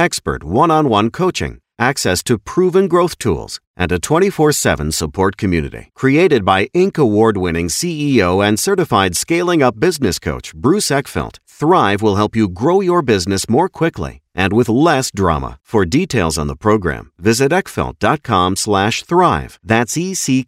expert one on one coaching, access to proven growth tools, and a 24 7 support community. Created by Inc. award winning CEO and certified scaling up business coach Bruce Eckfeldt, Thrive will help you grow your business more quickly and with less drama. For details on the program, visit eckfeldt.com slash thrive. That's E-C-K-F-E-L-D-T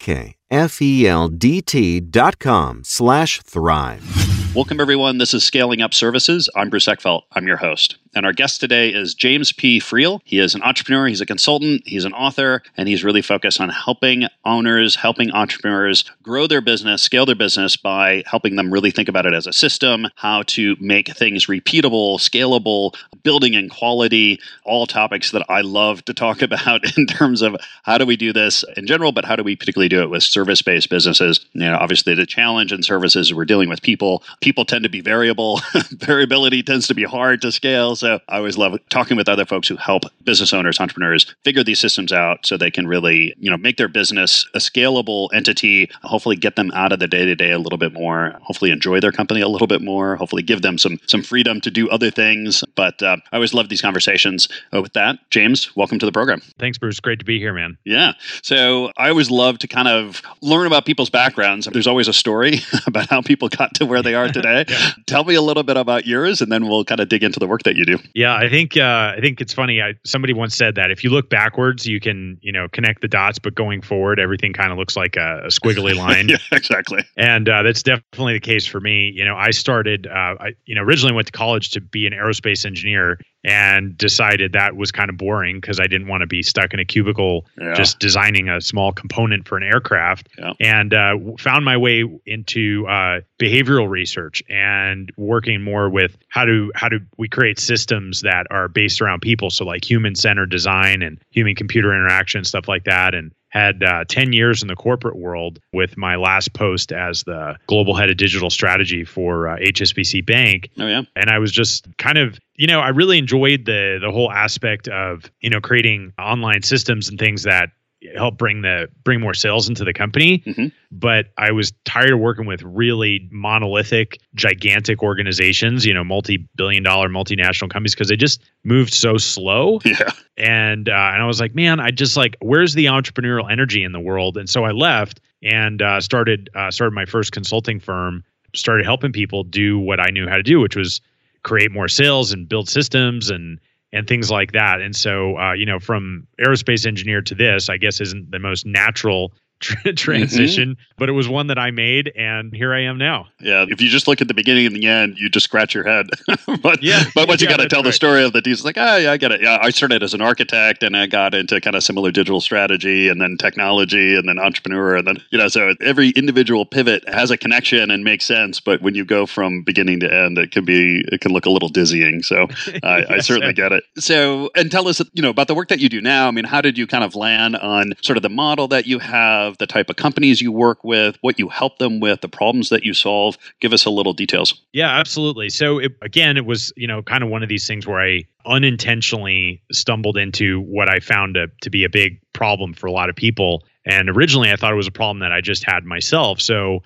dot com slash thrive. Welcome, everyone. This is Scaling Up Services. I'm Bruce Eckfeldt. I'm your host. And our guest today is James P. Friel. He is an entrepreneur, he's a consultant, he's an author, and he's really focused on helping owners, helping entrepreneurs grow their business, scale their business by helping them really think about it as a system, how to make things repeatable, scalable, building in quality, all topics that I love to talk about in terms of how do we do this in general, but how do we particularly do it with service based businesses. You know, obviously, the challenge in services we're dealing with people. People tend to be variable, variability tends to be hard to scale. So I always love talking with other folks who help business owners, entrepreneurs figure these systems out so they can really, you know, make their business a scalable entity, hopefully get them out of the day to day a little bit more, hopefully enjoy their company a little bit more, hopefully give them some some freedom to do other things. But uh, I always love these conversations. Uh, with that, James, welcome to the program. Thanks, Bruce. Great to be here, man. Yeah. So I always love to kind of learn about people's backgrounds. There's always a story about how people got to where they are today. yeah. Tell me a little bit about yours, and then we'll kind of dig into the work that you do. Yeah, I think uh, I think it's funny. I, somebody once said that if you look backwards, you can you know connect the dots, but going forward, everything kind of looks like a, a squiggly line. yeah, exactly. And uh, that's definitely the case for me. You know, I started. Uh, I you know originally went to college to be an aerospace engineer, and decided that was kind of boring because I didn't want to be stuck in a cubicle yeah. just designing a small component for an aircraft. Yeah. And uh, found my way into uh, behavioral research and working more with how do how do we create systems that are based around people, so like human centered design and human computer interaction stuff like that, and had uh, 10 years in the corporate world with my last post as the global head of digital strategy for uh, HSBC Bank. Oh yeah. And I was just kind of, you know, I really enjoyed the the whole aspect of, you know, creating online systems and things that help bring the bring more sales into the company. Mm-hmm. but i was tired of working with really monolithic gigantic organizations you know multi-billion dollar multinational companies because they just moved so slow. Yeah. And uh, and i was like man i just like where's the entrepreneurial energy in the world? And so i left and uh, started uh, started my first consulting firm started helping people do what i knew how to do which was create more sales and build systems and and things like that. And so, uh, you know, from aerospace engineer to this, I guess isn't the most natural transition, mm-hmm. but it was one that I made, and here I am now. Yeah, if you just look at the beginning and the end, you just scratch your head. but yeah, but once you got to tell right. the story of the it's like, oh yeah, I get it. Yeah, I started as an architect, and I got into kind of similar digital strategy, and then technology, and then entrepreneur, and then you know, so every individual pivot has a connection and makes sense. But when you go from beginning to end, it can be it can look a little dizzying. So I, yes, I certainly get it. So and tell us, you know, about the work that you do now. I mean, how did you kind of land on sort of the model that you have? The type of companies you work with, what you help them with, the problems that you solve. Give us a little details. Yeah, absolutely. So it, again, it was you know kind of one of these things where I unintentionally stumbled into what I found to, to be a big problem for a lot of people. And originally, I thought it was a problem that I just had myself. So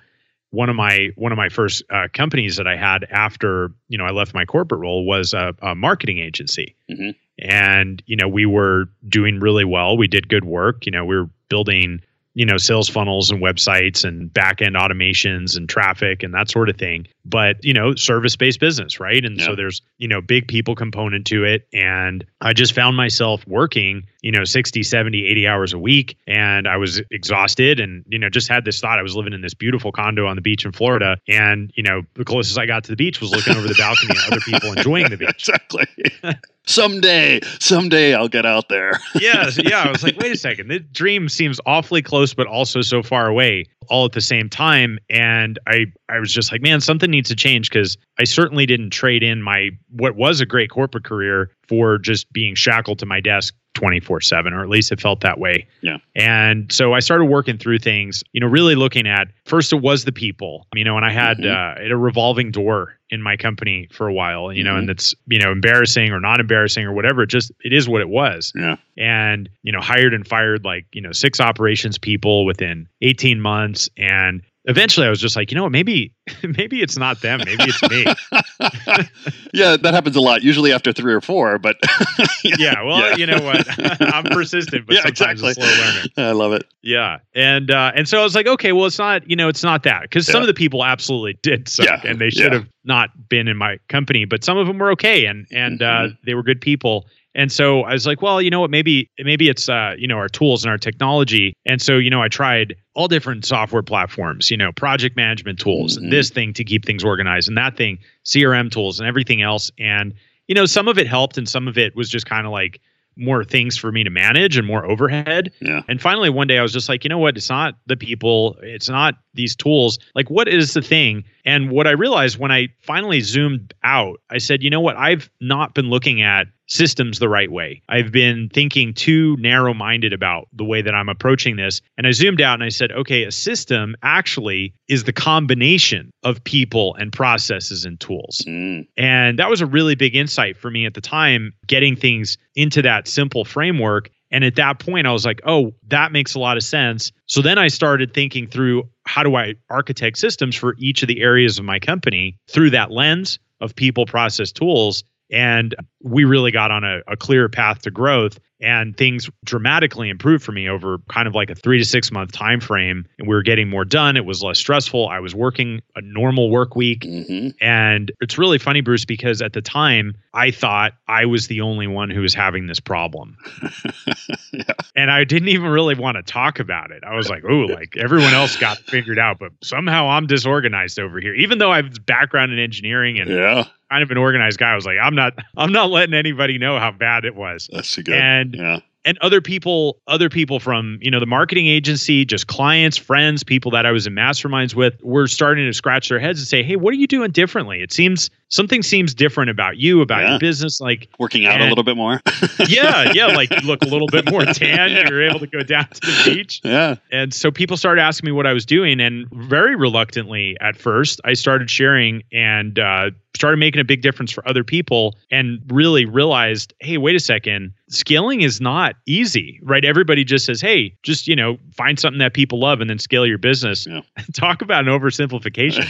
one of my one of my first uh, companies that I had after you know I left my corporate role was a, a marketing agency, mm-hmm. and you know we were doing really well. We did good work. You know we were building you know sales funnels and websites and back end automations and traffic and that sort of thing but you know service based business right and yeah. so there's you know big people component to it and i just found myself working you know 60 70 80 hours a week and i was exhausted and you know just had this thought i was living in this beautiful condo on the beach in florida and you know the closest i got to the beach was looking over the balcony at other people enjoying the beach exactly someday, someday I'll get out there. yeah, yeah. I was like, wait a second. The dream seems awfully close, but also so far away, all at the same time. And I, I was just like, man, something needs to change because I certainly didn't trade in my what was a great corporate career for just being shackled to my desk 24 7, or at least it felt that way. Yeah. And so I started working through things, you know, really looking at first it was the people, you know, and I had Mhm. uh, a revolving door in my company for a while, you know, Mhm. and it's, you know, embarrassing or not embarrassing or whatever. It just, it is what it was. Yeah. And, you know, hired and fired like, you know, six operations people within 18 months. And eventually I was just like, you know what, maybe, maybe it's not them. Maybe it's me. yeah, that happens a lot. Usually after three or four, but yeah. Well, Yeah. you know what? I'm persistent, but Yeah, sometimes exactly. a slow learner. I love it. Yeah, and uh, and so I was like, okay, well, it's not, you know, it's not that because some of the people absolutely did suck, Yeah, and they should yeah. have not been in my company, but some of them were okay, and and uh, Mhm. they were good people. And so I was like, well, you know what? Maybe maybe it's uh, you know our tools and our technology. And so you know I tried all different software platforms, you know, project management tools, Mhm. and this thing to keep things organized, and that thing, CRM tools, and everything else. And you know, some of it helped, and some of it was just kind of like more things for me to manage and more overhead. Yeah. And finally, one day I was just like, you know what? It's not the people, it's not these tools. Like, what is the thing? And what I realized when I finally zoomed out, I said, you know what? I've not been looking at systems the right way. I've been thinking too narrow minded about the way that I'm approaching this. And I zoomed out and I said, okay, a system actually is the combination of people and processes and tools. Mm, And that was a really big insight for me at the time, getting things into that simple framework. And at that point, I was like, oh, that makes a lot of sense. So then I started thinking through how do I architect systems for each of the areas of my company through that lens of people, process, tools. And we really got on a, a clear path to growth and things dramatically improved for me over kind of like a three to six month time frame and we were getting more done it was less stressful i was working a normal work week hmm and it's really funny, Bruce, because at the time I thought I was the only one who was having this problem. yeah. And I didn't even really want to talk about it. I was like, oh, like everyone else got figured out, but somehow I'm disorganized over here. Even though I have background in engineering and Yeah. kind of an organized guy, I was like, I'm not I'm not letting anybody know how bad it was. That's good. And yeah. and other people other people from you know the marketing agency just clients friends people that i was in masterminds with were starting to scratch their heads and say hey what are you doing differently it seems something seems different about you about Yeah. your business like Working out a little bit more. yeah yeah like you look a little bit more tan you're able to go down to the beach Yeah. and so people started asking me what I was doing, and very reluctantly at first, I started sharing and uh, started making a big difference for other people, and really realized, hey, wait a second, scaling is not easy, right? Everybody just says, hey, just you know, find something that people love and then scale your business. Yeah. Talk about an oversimplification.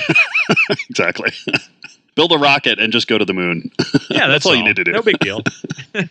Exactly. Build a rocket and just go to the moon. Yeah, that's, all you need to do. No big deal.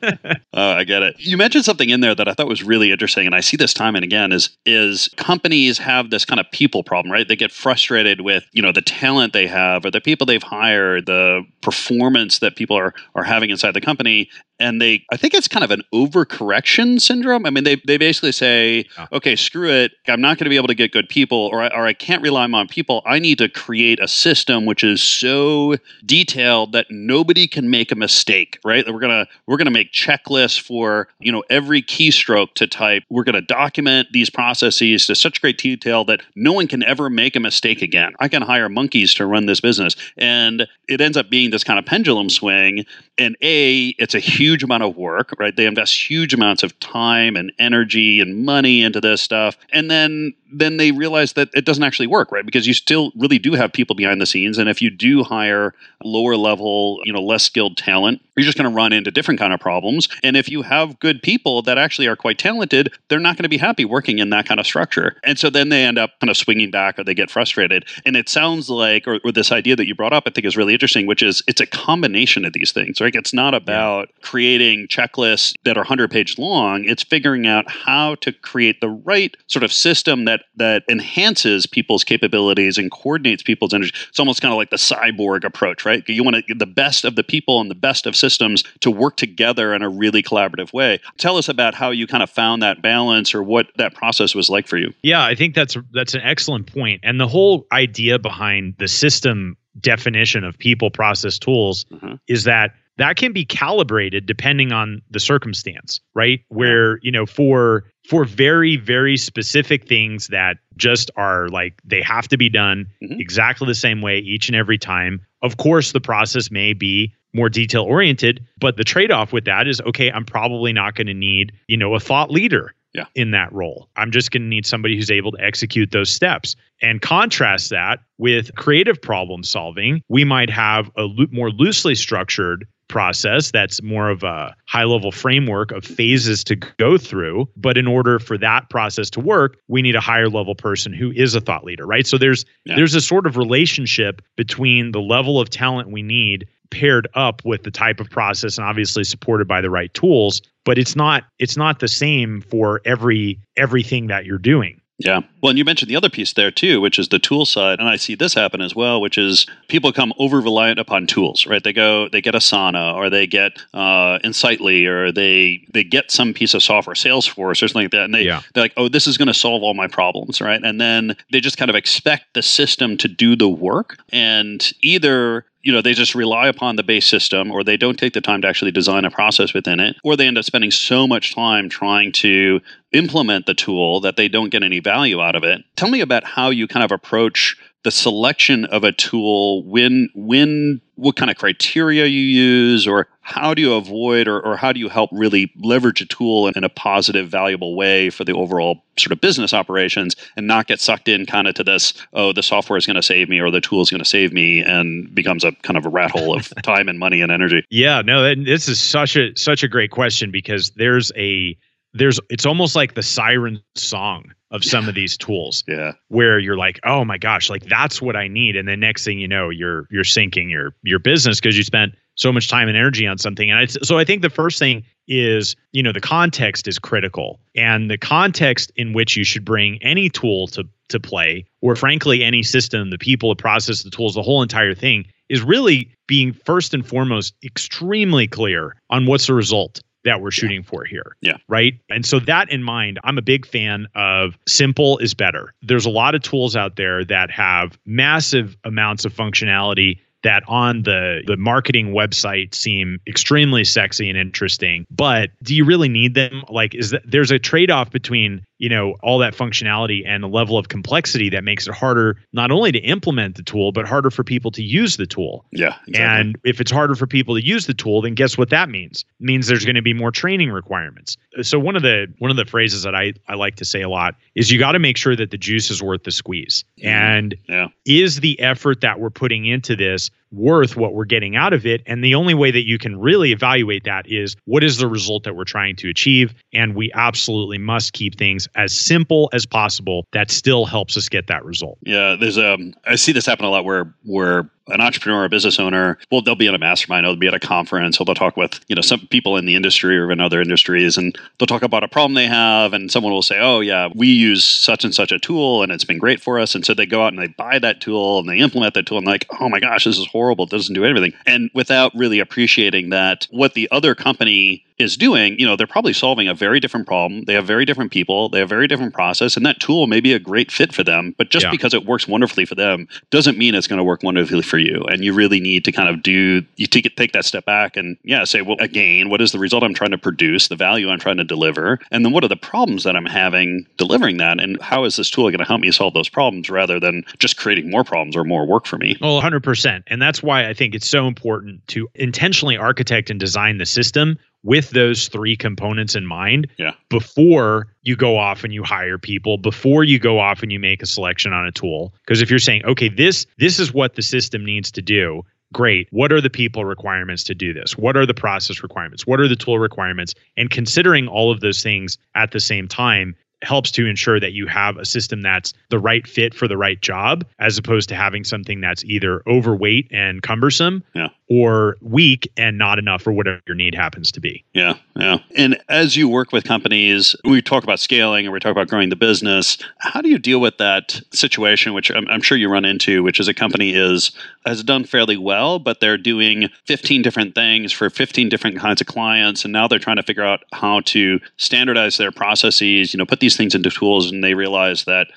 Uh, I get it. You mentioned something in there that I thought was really interesting, and I see this time and again is is companies have this kind of people problem, right? They get frustrated with you know the talent they have or the people they've hired, the performance that people are are having inside the company, and they I think it's kind of an overcorrection syndrome. I mean, they they basically say, Yeah. okay, screw it, I'm not going to be able to get good people, or I, or I can't rely on people. I need to create a system which is so detailed that nobody can make a mistake, right? That we're gonna we're gonna make checklists for you know every keystroke to type. We're gonna document these processes to such great detail that no one can ever make a mistake again. I can hire monkeys to run this business, and it ends up being this kind of pendulum swing. And a, it's a huge amount of work, right? They invest huge amounts of time and energy and money into this stuff, and then then they realize that it doesn't actually work, right? Because you still really do have people behind the scenes, and if you do hire lower level, you know, less skilled talent, you're just going to run into different kind of problems. And if you have good people that actually are quite talented, they're not going to be happy working in that kind of structure. And so then they end up kind of swinging back or they get frustrated. And it sounds like, or, or this idea that you brought up, I think is really interesting, which is it's a combination of these things, right? It's not about creating checklists that are 100 page long. It's figuring out how to create the right sort of system that that enhances people's capabilities and coordinates people's energy. It's almost kind of like the cyborg approach, right? You want to get the best of the people and the best of systems to work together in a really collaborative way. Tell us about how you kind of found that balance or what that process was like for you. Yeah, I think that's that's an excellent point. And the whole idea behind the system definition of people, process, tools Mhm. is that that can be calibrated depending on the circumstance, right? Where, you know, for for very very specific things that just are like they have to be done Mhm. exactly the same way each and every time. Of course, the process may be more detail oriented, but the trade off with that is okay, I'm probably not going to need, you know, a thought leader yeah. in that role. I'm just going to need somebody who's able to execute those steps. And contrast that with creative problem solving, we might have a lo- more loosely structured process that's more of a high level framework of phases to go through. But in order for that process to work we need a higher level person who is a thought leader right? So there's Yeah. there's a sort of relationship between the level of talent we need paired up with the type of process and obviously supported by the right tools but it's not it's not the same for every everything that you're doing Yeah. Well, and you mentioned the other piece there too, which is the tool side. And I see this happen as well, which is people come over reliant upon tools, right? They go, they get Asana or they get uh, Insightly or they they get some piece of software, Salesforce or something like that. And they, Yeah. they're like, oh, this is going to solve all my problems, right? And then they just kind of expect the system to do the work. And either you know they just rely upon the base system or they don't take the time to actually design a process within it or they end up spending so much time trying to implement the tool that they don't get any value out of it. Tell me about how you kind of approach the selection of a tool when when what kind of criteria you use or how do you avoid or, or how do you help really leverage a tool in, in a positive valuable way for the overall sort of business operations and not get sucked in kind of to this oh the software is going to save me or the tool is going to save me and becomes a kind of a rat hole of time and money and energy? Yeah, no, this is such a such a great question because there's a there's it's almost like the siren song of some of these tools yeah. where you're like, oh my gosh, like that's what I need, and then next thing you know, you're you're sinking your your business because you spent so much time and energy on something. And I, so I think the first thing is you know the context is critical, and the context in which you should bring any tool to to play, or frankly any system, the people, the process, the tools, the whole entire thing is really being first and foremost extremely clear on what's the result that we're shooting for here. Yeah. Right. And so that in mind, I'm a big fan of simple is better. There's a lot of tools out there that have massive amounts of functionality that on the the marketing website seem extremely sexy and interesting but do you really need them like is that there's a trade-off between you know all that functionality and the level of complexity that makes it harder not only to implement the tool but harder for people to use the tool yeah exactly. and if it's harder for people to use the tool, then guess what that means? It means there's going to be more training requirements. So one of the one of the phrases that I, I like to say a lot is you got to make sure that the juice is worth the squeeze. Mm-hmm. And yeah is the effort that we're putting into this worth what we're getting out of it? And the only way that you can really evaluate that is what is the result that we're trying to achieve? And we absolutely must keep things as simple as possible that still helps us get that result. Yeah, there's um I see this happen a lot where where an entrepreneur or a business owner, well, they'll be at a mastermind, they'll be at a conference, or they'll talk with, you know, some people in the industry or in other industries, and they'll talk about a problem they have, and someone will say, Oh yeah, we use such and such a tool and it's been great for us. And so they go out and they buy that tool and they implement that tool and like, oh my gosh, this is horrible. It doesn't do anything. And without really appreciating that what the other company is doing, you know, they're probably solving a very different problem. They have very different people, they have very different process, and that tool may be a great fit for them. But just Yeah. because it works wonderfully for them doesn't mean it's going to work wonderfully for you. And you really need to kind of do you take it take that step back and yeah, say, well, again, what is the result I'm trying to produce, the value I'm trying to deliver, and then what are the problems that I'm having delivering that, and how is this tool going to help me solve those problems rather than just creating more problems or more work for me? Well, 100%. And that's why I think it's so important to intentionally architect and design the system with those three components in mind Yeah. before you go off and you hire people, before you go off and you make a selection on a tool. Because if you're saying, okay, this this is what the system needs to do, great. What are the people requirements to do this? What are the process requirements? What are the tool requirements? And considering all of those things at the same time helps to ensure that you have a system that's the right fit for the right job as opposed to having something that's either overweight and cumbersome Yeah. or weak and not enough for whatever your need happens to be. Yeah, yeah. And as you work with companies, we talk about scaling and we talk about growing the business. How do you deal with that situation, which I'm, I'm sure you run into, which is a company is has done fairly well, but they're doing 15 different things for 15 different kinds of clients, and now they're trying to figure out how to standardize their processes. You know, put these things into tools, and they realize that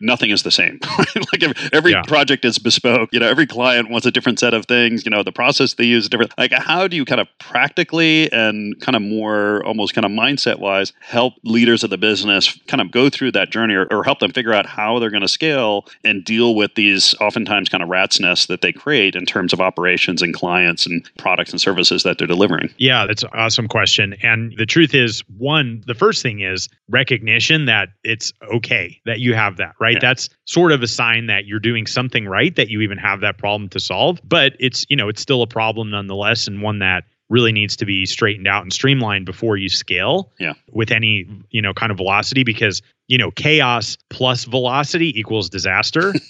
nothing is the same. like every, every Yeah. project is bespoke. You know, every client wants a different set of things. You know, the process they use is different. Like, how do you kind of practically and kind of more almost kind of mindset wise help leaders of the business kind of go through that journey or, or help them figure out how they're going to scale and deal with these oftentimes kind of rat's nests that they create in terms of operations and clients and products and services that they're delivering? Yeah, that's an awesome question. And the truth is, one, the first thing is recognition that it's okay that you have that, right? Yeah. That's sort of a sign that you're doing something right, that you even have that problem to solve. But it's, you know, it's still a problem nonetheless, and one that really needs to be straightened out and streamlined before you scale Yeah. with any, you know, kind of velocity because, you know, chaos plus velocity equals disaster.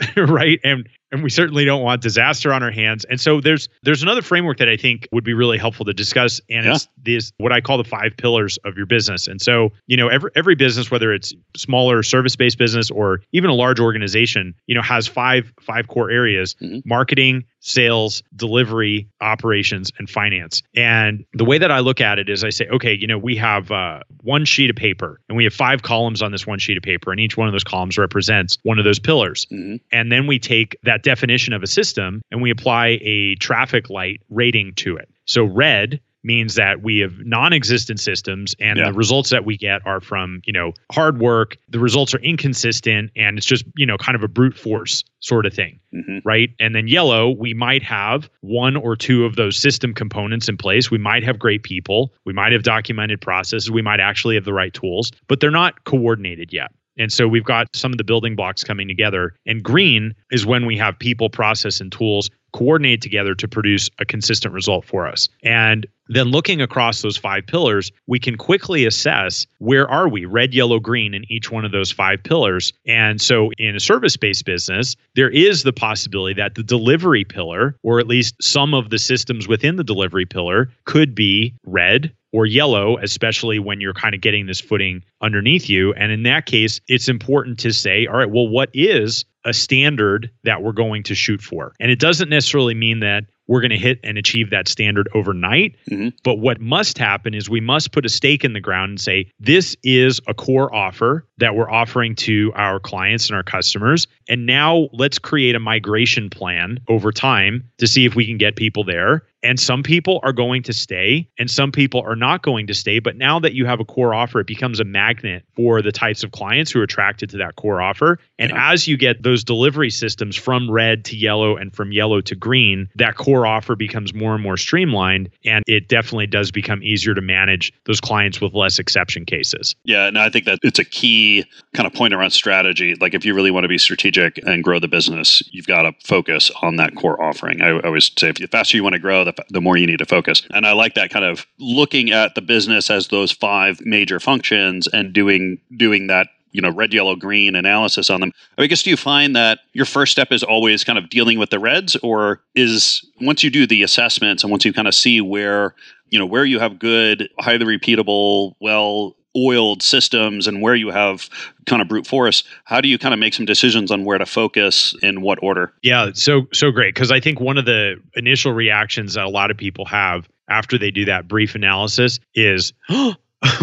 right and and we certainly don't want disaster on our hands. And so there's there's another framework that i think would be really helpful to discuss and it's this what i call the five pillars of your business. And so you know every every business whether it's smaller service based business or even a large organization you know has five five core areas Mhm. marketing sales delivery operations and finance and the way that i look at it is i say okay you know we have uh, one sheet of paper and we have five columns on this one sheet of paper and each one of those columns represents one of those pillars Mhm. and then we take that definition of a system and we apply a traffic light rating to it. So red means that we have non-existent systems and Yeah. the results that we get are from, you know, hard work, the results are inconsistent and it's just, you know, kind of a brute force sort of thing Mhm. right? And then yellow, we might have one or two of those system components in place. We might have great people. We might have documented processes. We might actually have the right tools, but they're not coordinated yet. And so we've got some of the building blocks coming together. And green is when we have people, process, and tools coordinated together to produce a consistent result for us. And then looking across those five pillars, we can quickly assess where are we, red, yellow, green in each one of those five pillars. And so in a service-based business, there is the possibility that the delivery pillar, or at least some of the systems within the delivery pillar, could be red or yellow, especially when you're kind of getting this footing underneath you. And in that case, it's important to say, all right, well, what is a standard that we're going to shoot for? And it doesn't necessarily mean that we're going to hit and achieve that standard overnight. Mhm. But what must happen is we must put a stake in the ground and say, this is a core offer that we're offering to our clients and our customers. And now let's create a migration plan over time to see if we can get people there. And some people are going to stay and some people are not going to stay. But now that you have a core offer, it becomes a magnet for the types of clients who are attracted to that core offer. And Yeah. as you get those delivery systems from red to yellow and from yellow to green, that core offer becomes more and more streamlined. And it definitely does become easier to manage those clients with less exception cases. Yeah, and I think that it's a key kind of point around strategy. Like if you really want to be strategic and grow the business, you've got to focus on that core offering. I, I always say, if the faster you want to grow, the, the more you need to focus. And I like that kind of looking at the business as those five major functions and doing doing that you know red yellow green analysis on them i guess do you find that your first step is always kind of dealing with the reds or is once you do the assessments and once you kind of see where you know where you have good highly repeatable well oiled systems and where you have kind of brute force how do you kind of make some decisions on where to focus in what order Yeah, so so great because I think one of the initial reactions that a lot of people have after they do that brief analysis is, "Oh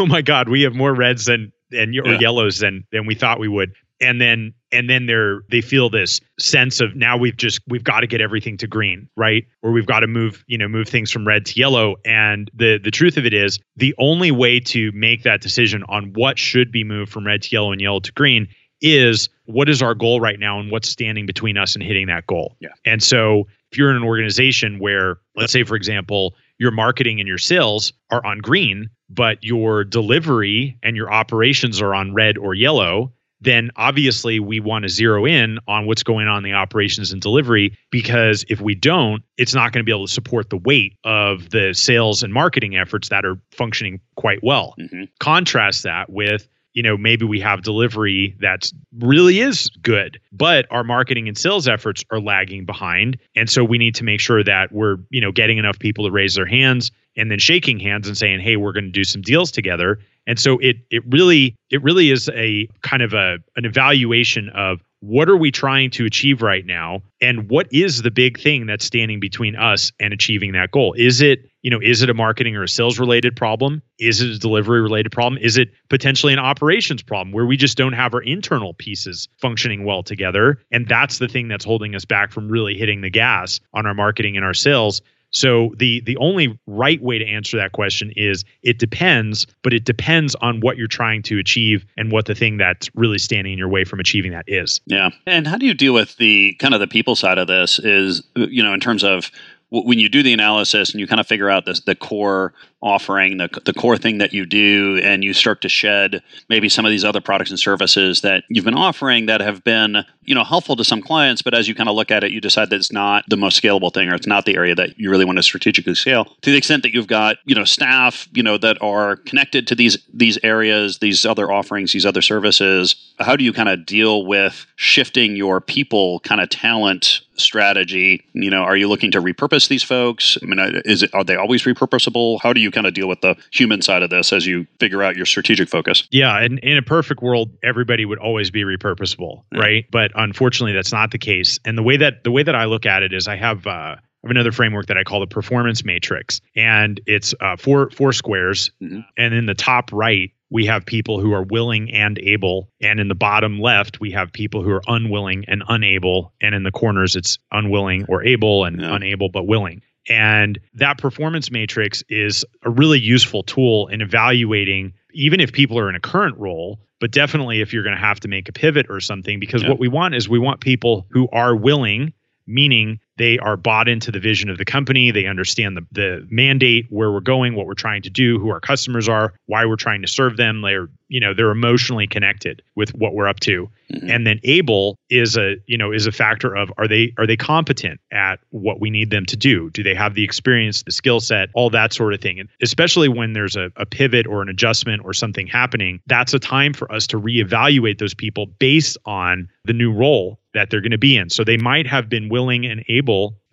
my God, we have more reds than and or Yeah. yellows than than we thought we would." And then and then they're they feel this sense of now we've just we've got to get everything to green, right? Or we've got to move you know move things from red to yellow. And the the truth of it is the only way to make that decision on what should be moved from red to yellow and yellow to green is what is our goal right now and what's standing between us and hitting that goal. Yeah. And so if you're in an organization where, let's say, for example, your marketing and your sales are on green, but your delivery and your operations are on red or yellow, then obviously we want to zero in on what's going on in the operations and delivery because if we don't, it's not going to be able to support the weight of the sales and marketing efforts that are functioning quite well. Hmm contrast that with you know maybe we have delivery that really is good but our marketing and sales efforts are lagging behind. And so we need to make sure that we're you know getting enough people to raise their hands and then shaking hands and saying hey we're going to do some deals together. And so it it really it really is a kind of a an evaluation of what are we trying to achieve right now and what is the big thing that's standing between us and achieving that goal? Is it you know is it a marketing or a sales related problem? Is it a delivery related problem? Is it potentially an operations problem where we just don't have our internal pieces functioning well together? And that's the thing that's holding us back from really hitting the gas on our marketing and our sales so the the only right way to answer that question is it depends, but it depends on what you're trying to achieve and what the thing that's really standing in your way from achieving that is. Yeah. And how do you deal with the kind of the people side of this is you know in terms of when you do the analysis and you kind of figure out this, the core offering, the, the core thing that you do, and you start to shed maybe some of these other products and services that you've been offering that have been, you know, helpful to some clients, but as you kind of look at it, you decide that it's not the most scalable thing or it's not the area that you really want to strategically scale. To the extent that you've got, you know, staff, you know, that are connected to these these areas, these other offerings, these other services, how do you kind of deal with shifting your people kind of talent strategy? You know, are you looking to repurpose these folks? I mean, uh, is it are they always repurposable? How do you kind of deal with the human side of this as you figure out your strategic focus? Yeah, and in a perfect world, everybody would always be repurposable, yeah. right? But unfortunately, that's not the case. And the way that the way that I look at it is, I have. Uh, I have another framework that I call the performance matrix, and it's uh, four four squares. Mm-hmm. And in the top right, we have people who are willing and able. And in the bottom left, we have people who are unwilling and unable. And in the corners, it's unwilling or able and yeah. unable but willing. And that performance matrix is a really useful tool in evaluating, even if people are in a current role, but definitely if you're going to have to make a pivot or something, because yeah. what we want is we want people who are willing, meaning they are bought into the vision of the company. They understand the, the mandate, where we're going, what we're trying to do, who our customers are, why we're trying to serve them. They're, you know, they're emotionally connected with what we're up to. Mm-hmm. And then able is a, you know, is a factor of are they are they competent at what we need them to do? Do they have the experience, the skill set, all that sort of thing? And especially when there's a, a pivot or an adjustment or something happening, that's a time for us to reevaluate those people based on the new role that they're going to be in. So they might have been willing and able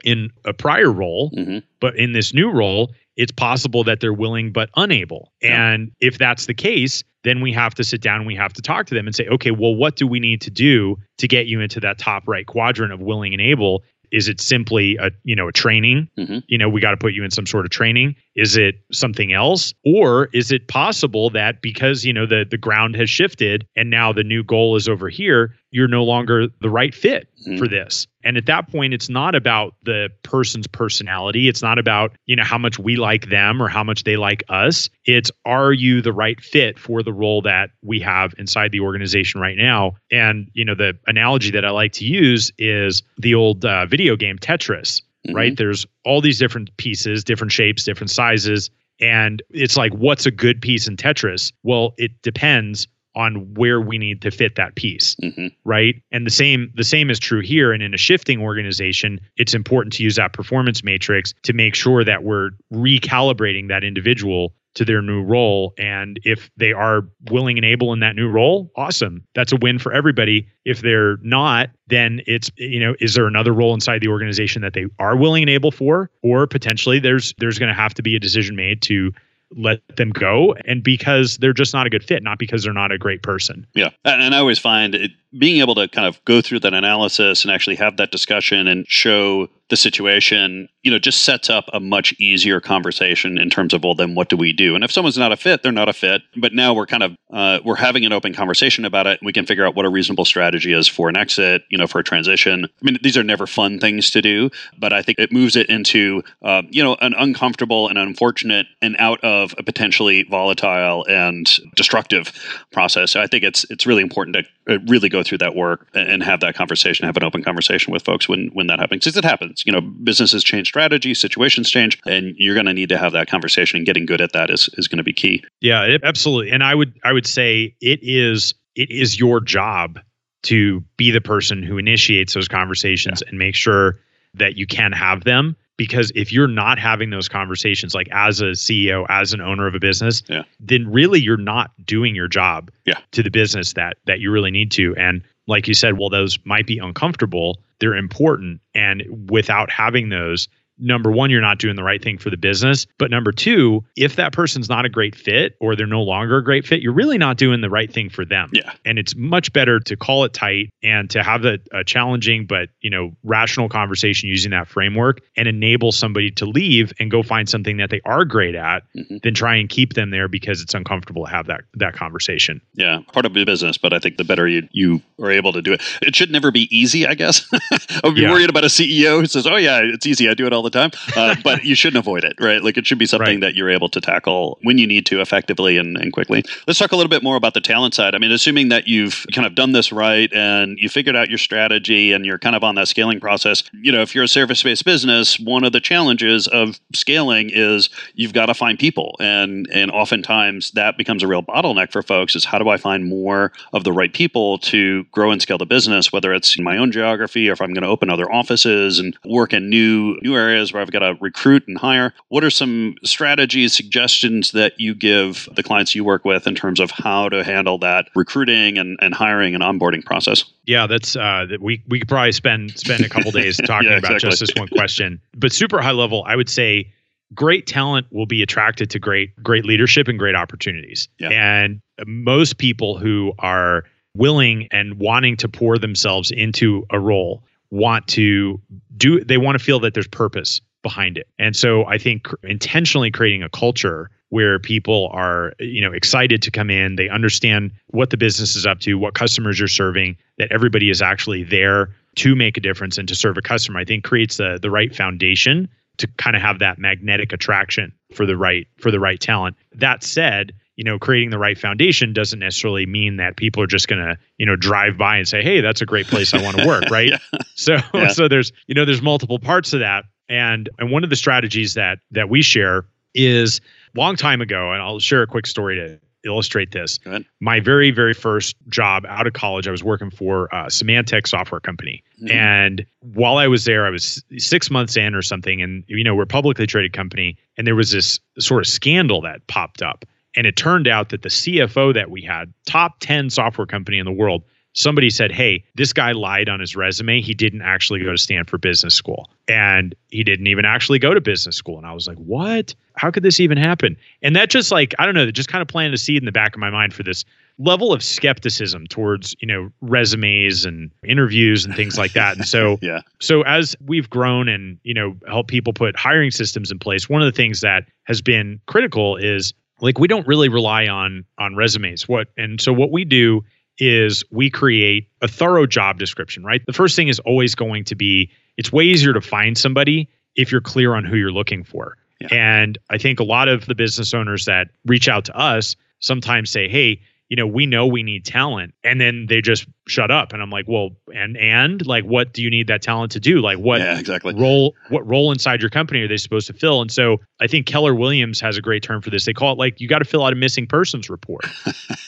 in a prior role, mm-hmm. but in this new role, it's possible that they're willing but unable. Yeah. And if that's the case, then we have to sit down and we have to talk to them and say, okay, well, what do we need to do to get you into that top right quadrant of willing and able? Is it simply a you know a training? Mm-hmm. You know, we got to put you in some sort of training. Is it something else, or is it possible that because you know the the ground has shifted and now the new goal is over here, you're no longer the right fit mm-hmm. for this? And at that point, it's not about the person's personality. It's not about, you know, how much we like them or how much they like us. It's are you the right fit for the role that we have inside the organization right now? And, you know, the analogy that I like to use is the old uh, video game Tetris, mm-hmm. right? There's all these different pieces, different shapes, different sizes. And it's like, what's a good piece in Tetris? Well, it depends on where we need to fit that piece mm-hmm. right and the same the same is true here and in a shifting organization it's important to use that performance matrix to make sure that we're recalibrating that individual to their new role. And if they are willing and able in that new role awesome. That's a win for everybody. If they're not then it's you know is there another role inside the organization that they are willing and able for? Or potentially there's there's going to have to be a decision made to let them go. And because they're just not a good fit not because they're not a great person. Yeah. And, and i always find it, being able to kind of go through that analysis and actually have that discussion and show the situation, you know, just sets up a much easier conversation in terms of, well, then what do we do? And if someone's not a fit, they're not a fit. But now we're kind of uh, we're having an open conversation about it. And we can figure out what a reasonable strategy is for an exit, you know, for a transition. I mean, these are never fun things to do, but I think it moves it into, uh, you know, an uncomfortable and unfortunate and out of a potentially volatile and destructive process. So I think it's it's really important to uh, really go through that work and have that conversation, have an open conversation with folks when when that happens, because it happens you know, businesses change strategy, situations change, and you're going to need to have that conversation. And getting good at that is is going to be key. Yeah, it, absolutely. And I would I would say it is it is your job to be the person who initiates those conversations yeah. and make sure that you can have them because if you're not having those conversations like as a CEO as an owner of a business yeah. then really you're not doing your job yeah. to the business that that you really need to and like you said well those might be uncomfortable they're important. And without having those number one, you're not doing the right thing for the business. But number two, if that person's not a great fit or they're no longer a great fit, you're really not doing the right thing for them. Yeah. And it's much better to call it tight and to have a, a challenging but you know rational conversation using that framework and enable somebody to leave and go find something that they are great at mm-hmm. than try and keep them there because it's uncomfortable to have that that conversation. Yeah, part of the business, but I think the better you you are able to do it. It should never be easy, I guess. I would be yeah. worried about a CEO who says, "Oh yeah, it's easy. I do it all the time." Uh, but you shouldn't avoid it, right? Like it should be something right. that you're able to tackle when you need to effectively and, and quickly. Let's talk a little bit more about the talent side. I mean, assuming that you've kind of done this right and you figured out your strategy and you're kind of on that scaling process. You know, if you're a service-based business, one of the challenges of scaling is you've got to find people, and and oftentimes that becomes a real bottleneck for folks. Is how do I find more of the right people to grow and scale the business, whether it's in my own geography or if I'm going to open other offices and work in new new areas where I've got to recruit and hire. What are some strategies, suggestions that you give the clients you work with in terms of how to handle that recruiting and, and hiring and onboarding process? Yeah, that's uh, we we could probably spend spend a couple days talking yeah, about just this one question. But super high level, I would say great talent will be attracted to great great leadership and great opportunities. Yeah. And most people who are willing and wanting to pour themselves into a role want to do they want to feel that there's purpose behind it. And so I think intentionally creating a culture where people are you know excited to come in, they understand what the business is up to, what customers you're serving, that everybody is actually there to make a difference and to serve a customer. I think creates the the right foundation to kind of have that magnetic attraction for the right for the right talent. That said, you know, creating the right foundation doesn't necessarily mean that people are just going to, you know, drive by and say, "Hey, that's a great place I want to work," right? yeah. So yeah. so there's, you know, there's multiple parts to that. And and one of the strategies that that we share is long time ago, and I'll share a quick story to illustrate this. My very, very first job out of college, I was working for a Symantec software company. Mm-hmm. And while I was there, I was six months in or something. And, you know, we're a publicly traded company. And there was this sort of scandal that popped up. And it turned out that the CFO that we had, top 10 software company in the world, somebody said, Hey, this guy lied on his resume. He didn't actually go to Stanford Business School. And he didn't even actually go to business school. And I was like, What? How could this even happen? And that just like, I don't know, just kind of planted a seed in the back of my mind for this level of skepticism towards, you know, resumes and interviews and things like that. And so yeah. So as we've grown and, you know, help people put hiring systems in place, one of the things that has been critical is like we don't really rely on on resumes. What and so what we do is we create a thorough job description, right? The first thing is always going to be it's way easier to find somebody if you're clear on who you're looking for. Yeah. And I think a lot of the business owners that reach out to us sometimes say, "Hey, you know, we know we need talent. And then they just shut up. And I'm like, well, and and like what do you need that talent to do? Like what yeah, exactly. role what role inside your company are they supposed to fill? And so I think Keller Williams has a great term for this. They call it like you got to fill out a missing persons report.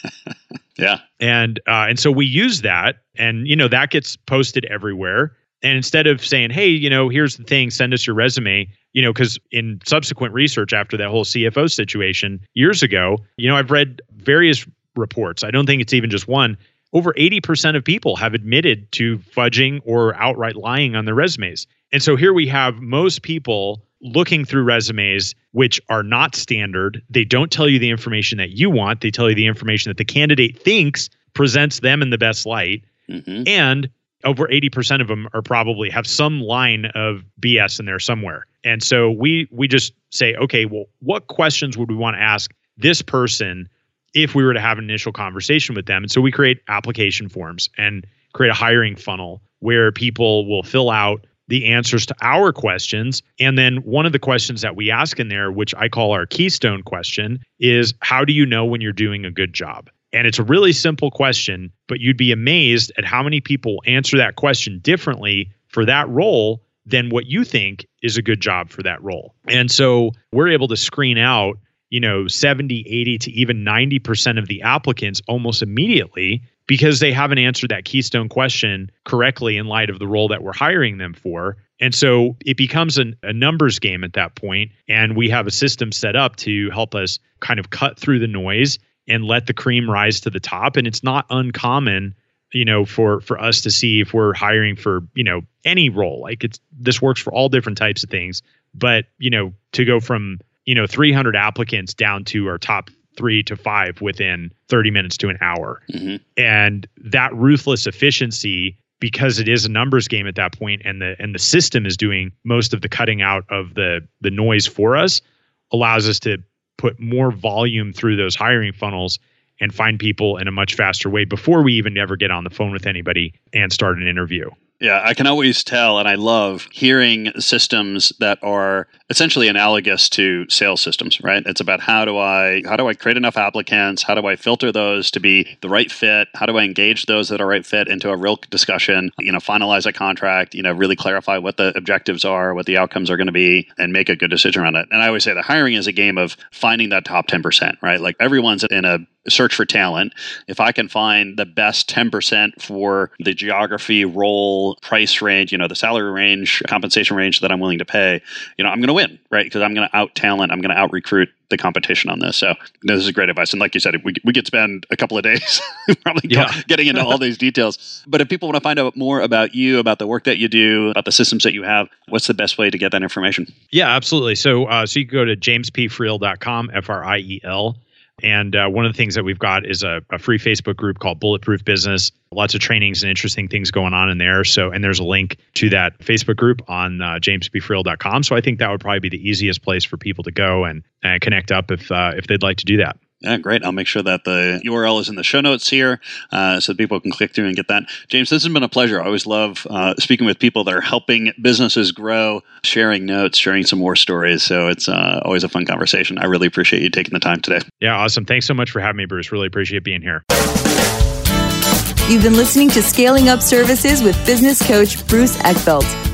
yeah. And uh, and so we use that and you know that gets posted everywhere. And instead of saying, hey, you know, here's the thing, send us your resume, you know, because in subsequent research after that whole CFO situation years ago, you know, I've read various reports. I don't think it's even just one. Over 80% of people have admitted to fudging or outright lying on their resumes. And so here we have most people looking through resumes which are not standard. They don't tell you the information that you want, they tell you the information that the candidate thinks presents them in the best light. Mm-hmm. And over 80% of them are probably have some line of BS in there somewhere. And so we we just say, okay, well, what questions would we want to ask this person if we were to have an initial conversation with them. And so we create application forms and create a hiring funnel where people will fill out the answers to our questions. And then one of the questions that we ask in there, which I call our keystone question, is how do you know when you're doing a good job? And it's a really simple question, but you'd be amazed at how many people answer that question differently for that role than what you think is a good job for that role. And so we're able to screen out you know 70 80 to even 90% of the applicants almost immediately because they haven't answered that keystone question correctly in light of the role that we're hiring them for and so it becomes an, a numbers game at that point and we have a system set up to help us kind of cut through the noise and let the cream rise to the top and it's not uncommon you know, for for us to see if we're hiring for, you know, any role. Like it's this works for all different types of things. But, you know, to go from, you know, 300 applicants down to our top three to five within 30 minutes to an hour. Mm-hmm. And that ruthless efficiency because it is a numbers game at that point and the and the system is doing most of the cutting out of the the noise for us allows us to put more volume through those hiring funnels and find people in a much faster way before we even ever get on the phone with anybody and start an interview. Yeah, I can always tell, and I love hearing systems that are essentially analogous to sales systems. Right? It's about how do I how do I create enough applicants? How do I filter those to be the right fit? How do I engage those that are right fit into a real discussion? You know, finalize a contract. You know, really clarify what the objectives are, what the outcomes are going to be, and make a good decision around it. And I always say the hiring is a game of finding that top ten percent. Right? Like everyone's in a search for talent. If I can find the best 10% for the geography, role, price range, you know, the salary range, compensation range that I'm willing to pay, you know, I'm going to win, right? Because I'm going to out talent, I'm going to out recruit the competition on this. So this is great advice. And like you said, we, we could spend a couple of days probably yeah. getting into all these details. But if people want to find out more about you, about the work that you do, about the systems that you have, what's the best way to get that information? Yeah, absolutely. So, uh, so you can go to jamespfriel.com, F R I E L. And uh, one of the things that we've got is a, a, free Facebook group called Bulletproof Business. Lots of trainings and interesting things going on in there. So, and there's a link to that Facebook group on uh. So, I think that would probably be the easiest place for people to go and, and connect up if uh, if they'd like to do that. Yeah, great. I'll make sure that the URL is in the show notes here uh, so people can click through and get that. James, this has been a pleasure. I always love uh, speaking with people that are helping businesses grow, sharing notes, sharing some more stories. So it's uh, always a fun conversation. I really appreciate you taking the time today. Yeah, awesome. Thanks so much for having me, Bruce. Really appreciate being here. You've been listening to Scaling Up Services with business coach Bruce Eckfeldt.